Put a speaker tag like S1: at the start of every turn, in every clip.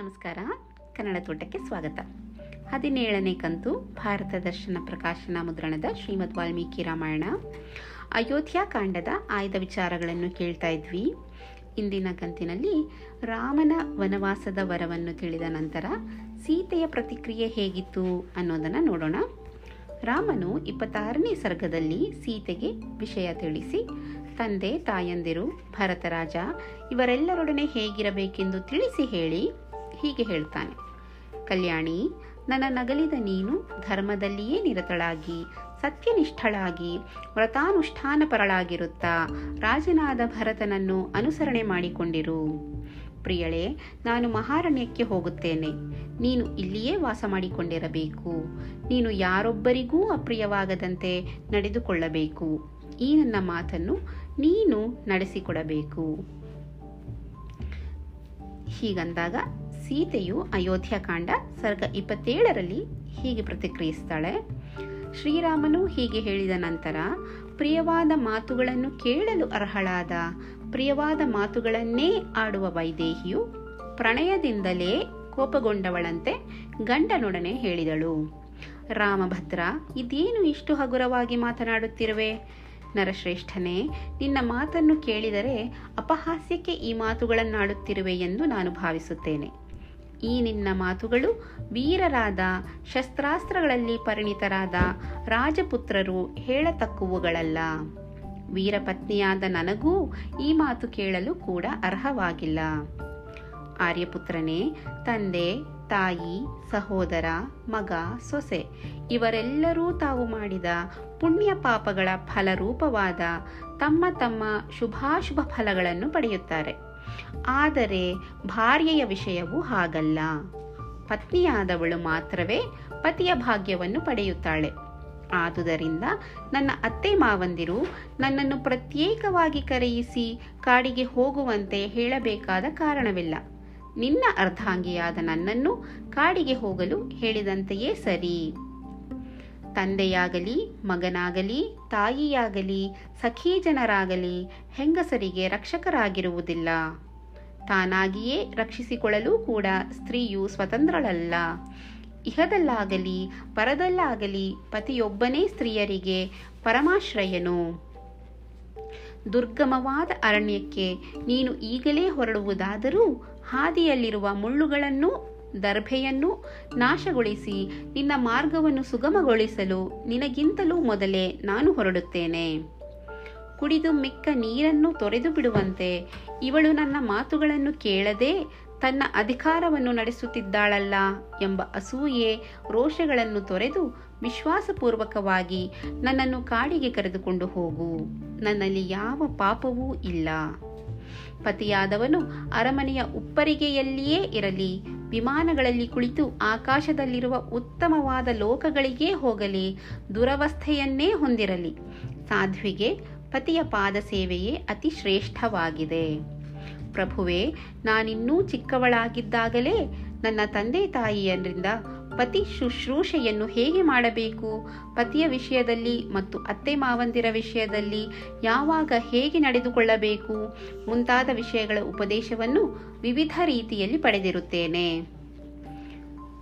S1: ನಮಸ್ಕಾರ. ಕನ್ನಡ ತೋಟಕ್ಕೆ ಸ್ವಾಗತ. ಹದಿನೇಳನೇ ಕಂತು ಭಾರತ ದರ್ಶನ ಪ್ರಕಾಶನ ಮುದ್ರಣದ ಶ್ರೀಮದ್ ವಾಲ್ಮೀಕಿ ರಾಮಾಯಣ. ಅಯೋಧ್ಯ ಕಾಂಡದ ಆಯ್ದ ವಿಚಾರಗಳನ್ನು ಕೇಳ್ತಾ ಇದ್ವಿ. ಇಂದಿನ ಕಂತಿನಲ್ಲಿ ರಾಮನ ವನವಾಸದ ವರವನ್ನು ತಿಳಿದ ನಂತರ ಸೀತೆಯ ಪ್ರತಿಕ್ರಿಯೆ ಹೇಗಿತ್ತು ಅನ್ನೋದನ್ನು ನೋಡೋಣ. ರಾಮನು ಇಪ್ಪತ್ತಾರನೇ ಸರ್ಗದಲ್ಲಿ ಸೀತೆಗೆ ವಿಷಯ ತಿಳಿಸಿ, ತಂದೆ, ತಾಯಂದಿರು, ಭರತರಾಜ, ಇವರೆಲ್ಲರೊಡನೆ ಹೇಗಿರಬೇಕೆಂದು ತಿಳಿಸಿ ಹೇಳಿ. ಹೀಗೆ ಹೇಳ್ತಾನೆ, ಕಲ್ಯಾಣಿ, ನನ್ನ ನಗಲಿದ ನೀನು ಧರ್ಮದಲ್ಲಿಯೇ ನಿರತಳಾಗಿ, ಸತ್ಯನಿಷ್ಠಳಾಗಿ, ವ್ರತಾನುಷ್ಠಾನಪರಳಾಗಿರುತ್ತಾ, ರಾಜನಾದ ಭರತನನ್ನು ಅನುಸರಣೆ ಮಾಡಿಕೊಂಡಿರು. ಪ್ರಿಯಳೇ, ನಾನು ಮಹಾರಣ್ಯಕ್ಕೆ ಹೋಗುತ್ತೇನೆ. ನೀನು ಇಲ್ಲಿಯೇ ವಾಸ ಮಾಡಿಕೊಂಡಿರಬೇಕು. ನೀನು ಯಾರೊಬ್ಬರಿಗೂ ಅಪ್ರಿಯವಾಗದಂತೆ ನಡೆದುಕೊಳ್ಳಬೇಕು. ಈ ನನ್ನ ಮಾತನ್ನು ನೀನು ನಡೆಸಿಕೊಡಬೇಕು. ಹೀಗಂದಾಗ ಸೀತೆಯು ಅಯೋಧ್ಯಕಾಂಡ ಸರ್ಗ ಇಪ್ಪತ್ತೇಳರಲ್ಲಿ ಹೀಗೆ ಪ್ರತಿಕ್ರಿಯಿಸ್ತಾಳೆ. ಶ್ರೀರಾಮನು ಹೀಗೆ ಹೇಳಿದ ನಂತರ, ಪ್ರಿಯವಾದ ಮಾತುಗಳನ್ನು ಕೇಳಲು ಅರ್ಹಳಾದ ಪ್ರಿಯವಾದ ಮಾತುಗಳನ್ನೇ ಆಡುವ ವೈದೇಹಿಯು ಪ್ರಣಯದಿಂದಲೇ ಕೋಪಗೊಂಡವಳಂತೆ ಗಂಡನೊಡನೆ ಹೇಳಿದಳು. ರಾಮಭದ್ರ, ಇದೇನು ಇಷ್ಟು ಹಗುರವಾಗಿ ಮಾತನಾಡುತ್ತಿರುವೆ? ನರಶ್ರೇಷ್ಠನೇ, ನಿನ್ನ ಮಾತನ್ನು ಕೇಳಿದರೆ ಅಪಹಾಸ್ಯಕ್ಕೆ ಈ ಮಾತುಗಳನ್ನಾಡುತ್ತಿರುವೆ ಎಂದು ನಾನು ಭಾವಿಸುತ್ತೇನೆ. ಈ ನಿನ್ನ ಮಾತುಗಳು ವೀರರಾದ ಶಸ್ತ್ರಾಸ್ತ್ರಗಳಲ್ಲಿ ಪರಿಣಿತರಾದ ರಾಜಪುತ್ರರು ಹೇಳತಕ್ಕುವುಗಳಲ್ಲ. ವೀರಪತ್ನಿಯಾದ ನನಗೂ ಈ ಮಾತು ಕೇಳಲು ಕೂಡ ಅರ್ಹವಾಗಿಲ್ಲ. ಆರ್ಯಪುತ್ರನೇ, ತಂದೆ, ತಾಯಿ, ಸಹೋದರ, ಮಗ, ಸೊಸೆ, ಇವರೆಲ್ಲರೂ ತಾವು ಮಾಡಿದ ಪುಣ್ಯ ಪಾಪಗಳ ಫಲರೂಪವಾದ ತಮ್ಮ ತಮ್ಮ ಶುಭಾಶುಭ ಫಲಗಳನ್ನು ಪಡೆಯುತ್ತಾರೆ. ಆದರೆ ಭಾರ್ಯೆಯ ವಿಷಯವು ಹಾಗಲ್ಲ. ಪತ್ನಿಯಾದವಳು ಮಾತ್ರವೇ ಪತಿಯ ಭಾಗ್ಯವನ್ನು ಪಡೆಯುತ್ತಾಳೆ. ಆದುದರಿಂದ ನನ್ನ ಅತ್ತೆ ಮಾವಂದಿರು ನನ್ನನ್ನು ಪ್ರತ್ಯೇಕವಾಗಿ ಕರೆಯಿಸಿ ಕಾಡಿಗೆ ಹೋಗುವಂತೆ ಹೇಳಬೇಕಾದ ಕಾರಣವಿಲ್ಲ. ನಿನ್ನ ಅರ್ಧಾಂಗಿಯಾದ ನನ್ನನ್ನು ಕಾಡಿಗೆ ಹೋಗಲು ಹೇಳಿದಂತೆಯೇ ಸರಿ. ತಂದೆಯಾಗಲಿ, ಮಗನಾಗಲಿ, ತಾಯಿಯಾಗಲಿ, ಸಖೀ ಜನರಾಗಲಿ ಹೆಂಗಸರಿಗೆ ರಕ್ಷಕರಾಗಿರುವುದಿಲ್ಲ. ತಾನಾಗಿಯೇ ರಕ್ಷಿಸಿಕೊಳ್ಳಲು ಕೂಡ ಸ್ತ್ರೀಯು ಸ್ವತಂತ್ರಳಲ್ಲ. ಇಹದಲ್ಲಾಗಲಿ, ಪರದಲ್ಲಾಗಲಿ ಪತಿಯೊಬ್ಬನೇ ಸ್ತ್ರೀಯರಿಗೆ ಪರಮಾಶ್ರಯನು. ದುರ್ಗಮವಾದ ಅರಣ್ಯಕ್ಕೆ ನೀನು ಈಗಲೇ ಹೊರಡುವುದಾದರೂ ಹಾದಿಯಲ್ಲಿರುವ ಮುಳ್ಳುಗಳನ್ನು ದರ್ಭೆಯನ್ನು ನಾಶಗೊಳಿಸಿ ನಿನ್ನ ಮಾರ್ಗವನ್ನು ಸುಗಮಗೊಳಿಸಲು ನಿನಗಿಂತಲೂ ಮೊದಲೇ ನಾನು ಹೊರಡುತ್ತೇನೆ. ಕುಡಿದು ಮಿಕ್ಕ ನೀರನ್ನು ತೊರೆದು ಬಿಡುವಂತೆ ಇವಳು ನನ್ನ ಮಾತುಗಳನ್ನು ಕೇಳದೆ ತನ್ನ ಅಧಿಕಾರವನ್ನು ನಡೆಸುತ್ತಿದ್ದಾಳಲ್ಲ ಎಂಬ ಅಸೂಯೆ ರೋಷಗಳನ್ನು ತೊರೆದು ವಿಶ್ವಾಸಪೂರ್ವಕವಾಗಿ ನನ್ನನ್ನು ಕಾಡಿಗೆ ಕರೆದುಕೊಂಡು ಹೋಗು. ನನ್ನಲ್ಲಿ ಯಾವ ಪಾಪವೂ ಇಲ್ಲ. ಪತಿಯಾದವನು ಅರಮನೆಯ ಉಪ್ಪರಿಗೆಯಲ್ಲಿಯೇ ಇರಲಿ ವಿಮಾನಗಳಲ್ಲಿ ಕುಳಿತು ಆಕಾಶದಲ್ಲಿರುವ ಉತ್ತಮವಾದ ಲೋಕಗಳಿಗೇ ಹೋಗಲಿ, ದುರವಸ್ಥೆಯನ್ನೇ ಹೊಂದಿರಲಿ. ಸಾಧ್ವಿಗೆ ಪತಿಯ ಪಾದ ಸೇವೆಯೇ ಅತಿ ಶ್ರೇಷ್ಠವಾಗಿದೆ. ಪ್ರಭುವೆ, ನಾನಿನ್ನೂ ಚಿಕ್ಕವಳಾಗಿದ್ದಾಗಲೇ ನನ್ನ ತಂದೆ ತಾಯಿಯರಿಂದ ಪತಿ ಶುಶ್ರೂಷೆಯನ್ನು ಹೇಗೆ ಮಾಡಬೇಕು? ಪತಿಯ ವಿಷಯದಲ್ಲಿ ಮತ್ತು ಅತ್ತೆ ಮಾವಂದಿರ ವಿಷಯದಲ್ಲಿ ಯಾವಾಗ ಹೇಗೆ ನಡೆದುಕೊಳ್ಳಬೇಕು? ಮುಂತಾದ ವಿಷಯಗಳ ಉಪದೇಶವನ್ನು ವಿವಿಧ ರೀತಿಯಲ್ಲಿ ಪಡೆದಿರುತ್ತೇನೆ.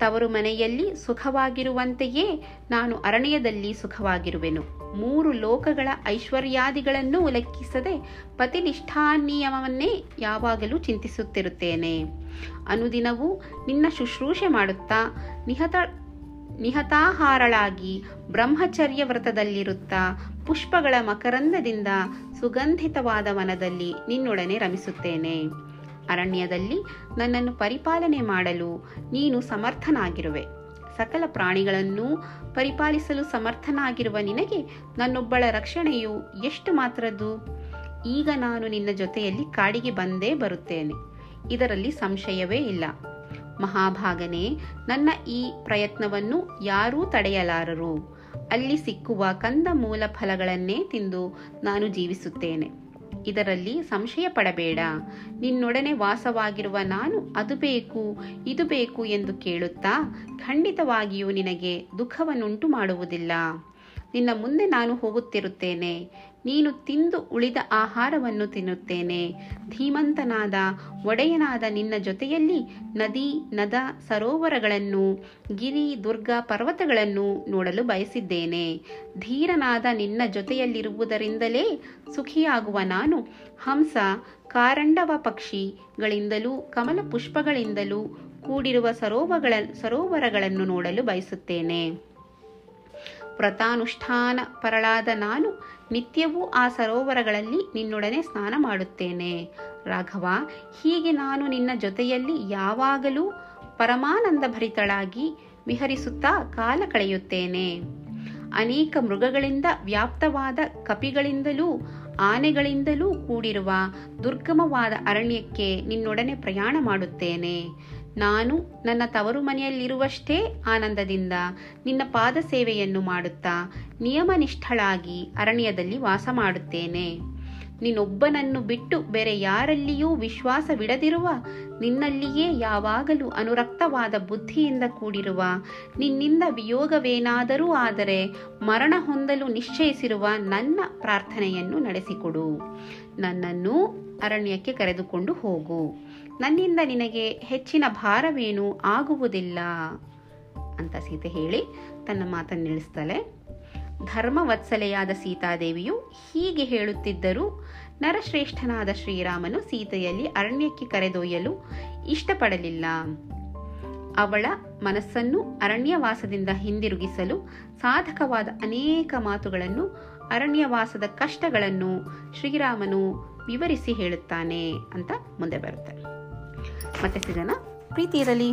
S1: ತವರು ಮನೆಯಲ್ಲಿ ಸುಖವಾಗಿರುವಂತೆಯೇ ನಾನು ಅರಣ್ಯದಲ್ಲಿ ಸುಖವಾಗಿರುವೆನು. ಮೂರು ಲೋಕಗಳ ಐಶ್ವರ್ಯಾದಿಗಳನ್ನು ಉಲ್ಲೇಖಿಸದೆ ಪತಿನಿಷ್ಠಾನಿಯಮವನ್ನೇ ಯಾವಾಗಲೂ ಚಿಂತಿಸುತ್ತಿರುತ್ತೇನೆ. ಅನುದಿನವೂ ನಿನ್ನ ಶುಶ್ರೂಷೆ ಮಾಡುತ್ತಾ, ನಿಹತ, ನಿಹತಾಹಾರಳಾಗಿ ಬ್ರಹ್ಮಚರ್ಯ ವ್ರತದಲ್ಲಿರುತ್ತಾ, ಪುಷ್ಪಗಳ ಮಕರಂದದಿಂದ ಸುಗಂಧಿತವಾದ ವನದಲ್ಲಿ ನಿನ್ನೊಡನೆ ರಮಿಸುತ್ತೇನೆ. ಅರಣ್ಯದಲ್ಲಿ ನನ್ನನ್ನು ಪರಿಪಾಲನೆ ಮಾಡಲು ನೀನು ಸಮರ್ಥನಾಗಿರುವೆ. ಸಕಲ ಪ್ರಾಣಿಗಳನ್ನು ಪರಿಪಾಲಿಸಲು ಸಮರ್ಥನಾಗಿರುವ ನಿನಗೆ ನನ್ನೊಬ್ಬಳ ರಕ್ಷಣೆಯು ಎಷ್ಟು ಮಾತ್ರದ್ದು? ಈಗ ನಾನು ನಿನ್ನ ಜೊತೆಯಲ್ಲಿ ಕಾಡಿಗೆ ಬಂದೇ ಬರುತ್ತೇನೆ. ಇದರಲ್ಲಿ ಸಂಶಯವೇ ಇಲ್ಲ. ಮಹಾಭಾಗನೆ, ನನ್ನ ಈ ಪ್ರಯತ್ನವನ್ನು ಯಾರೂ ತಡೆಯಲಾರರು. ಅಲ್ಲಿ ಸಿಕ್ಕುವ ಕಂದ ಮೂಲ ಫಲಗಳನ್ನೇ ತಿಂದು ನಾನು ಜೀವಿಸುತ್ತೇನೆ. ಇದರಲ್ಲಿ ಸಂಶಯ ಪಡಬೇಡ. ನಿನ್ನೊಡನೆ ವಾಸವಾಗಿರುವ ನಾನು ಅದು ಬೇಕು, ಇದು ಬೇಕು ಎಂದು ಕೇಳುತ್ತಾ ಖಂಡಿತವಾಗಿಯೂ ನಿನಗೆ ದುಃಖವನ್ನುಂಟು ಮಾಡುವುದಿಲ್ಲ. ನಿನ್ನ ಮುಂದೆ ನಾನು ಹೋಗುತ್ತಿರುತ್ತೇನೆ. ನೀನು ತಿಂದು ಉಳಿದ ಆಹಾರವನ್ನು ತಿನ್ನುತ್ತೇನೆ. ಧೀಮಂತನಾದ ಒಡೆಯನಾದ ನಿನ್ನ ಜೊತೆಯಲ್ಲಿ ನದಿ, ನದ, ಸರೋವರಗಳನ್ನು, ಗಿರಿ, ದುರ್ಗ ಪರ್ವತಗಳನ್ನು ನೋಡಲು ಬಯಸಿದ್ದೇನೆ. ಧೀರನಾದ ನಿನ್ನ ಜೊತೆಯಲ್ಲಿರುವುದರಿಂದಲೇ ಸುಖಿಯಾಗುವ ನಾನು. ಹಂಸ, ಕಾರಂಡವ ಪಕ್ಷಿಗಳಿಂದಲೂ, ಕಮಲ ಪುಷ್ಪಗಳಿಂದಲೂ ಕೂಡಿರುವ ಸರೋವರಗಳ ಸರೋವರಗಳನ್ನು ನೋಡಲು ಬಯಸುತ್ತೇನೆ. ವ್ರತಾನುಷ್ಠಾನ ಪರಳಾದ ನಾನು ನಿತ್ಯವೂ ಆ ಸರೋವರಗಳಲ್ಲಿ ನಿನ್ನೊಡನೆ ಸ್ನಾನ ಮಾಡುತ್ತೇನೆ. ರಾಘವ, ಹೀಗೆ ನಾನು ನಿನ್ನ ಜೊತೆಯಲ್ಲಿ ಯಾವಾಗಲೂ ಪರಮಾನಂದ ಭರಿತಳಾಗಿ ವಿಹರಿಸುತ್ತಾ ಕಾಲ ಕಳೆಯುತ್ತೇನೆ. ಅನೇಕ ಮೃಗಗಳಿಂದ ವ್ಯಾಪ್ತವಾದ ಕಪಿಗಳಿಂದಲೂ ಆನೆಗಳಿಂದಲೂ ಕೂಡಿರುವ ದುರ್ಗಮವಾದ ಅರಣ್ಯಕ್ಕೆ ನಿನ್ನೊಡನೆ ಪ್ರಯಾಣ ಮಾಡುತ್ತೇನೆ. ನಾನು ನನ್ನ ತವರು ಮನೆಯಲ್ಲಿರುವಷ್ಟೇ ಆನಂದದಿಂದ ನಿನ್ನ ಪಾದ ಸೇವೆಯನ್ನು ಮಾಡುತ್ತಾ ನಿಯಮನಿಷ್ಠಳಾಗಿ ಅರಣ್ಯದಲ್ಲಿ ವಾಸ ಮಾಡುತ್ತೇನೆ. ನಿನ್ನೊಬ್ಬನನ್ನು ಬಿಟ್ಟು ಬೇರೆ ಯಾರಲ್ಲಿಯೂ ವಿಶ್ವಾಸವಿಡದಿರುವ ನಿನ್ನಲ್ಲಿಯೇ ಯಾವಾಗಲೂ ಅನುರಕ್ತವಾದ ಬುದ್ಧಿಯಿಂದ ಕೂಡಿರುವ, ನಿನ್ನಿಂದ ವಿಯೋಗವೇನಾದರೂ ಆದರೆ ಮರಣ ಹೊಂದಲು ನಿಶ್ಚಯಿಸಿರುವ ನನ್ನ ಪ್ರಾರ್ಥನೆಯನ್ನು ನಡೆಸಿಕೊಡು. ನನ್ನನ್ನು ಅರಣ್ಯಕ್ಕೆ ಕರೆದುಕೊಂಡು ಹೋಗು. ನನ್ನಿಂದ ನಿನಗೆ ಹೆಚ್ಚಿನ ಭಾರವೇನೂ ಆಗುವುದಿಲ್ಲ. ಅಂತ ಸೀತೆ ಹೇಳಿ ತನ್ನ ಮಾತನ್ನು ನಿಲ್ಲಿಸ್ತಾಳೆ. ಧರ್ಮವತ್ಸಲೆಯಾದ ಸೀತಾದೇವಿಯು ಹೀಗೆ ಹೇಳುತ್ತಿದ್ದರೂ ನರಶ್ರೇಷ್ಠನಾದ ಶ್ರೀರಾಮನು ಸೀತೆಯಲ್ಲಿ ಅರಣ್ಯಕ್ಕೆ ಕರೆದೊಯ್ಯಲು ಇಷ್ಟಪಡಲಿಲ್ಲ. ಅವಳ ಮನಸ್ಸನ್ನು ಅರಣ್ಯವಾಸದಿಂದ ಹಿಂದಿರುಗಿಸಲು ಸಾಧಕವಾದ ಅನೇಕ ಮಾತುಗಳನ್ನು, ಅರಣ್ಯವಾಸದ ಕಷ್ಟಗಳನ್ನು ಶ್ರೀರಾಮನು ವಿವರಿಸಿ ಹೇಳುತ್ತಾನೆ ಅಂತ ಮುಂದೆ ಬರುತ್ತೆ. ಮತ್ತೆ ಸಿಗೋಣ ಪ್ರೀತಿ ಇರಲಿ.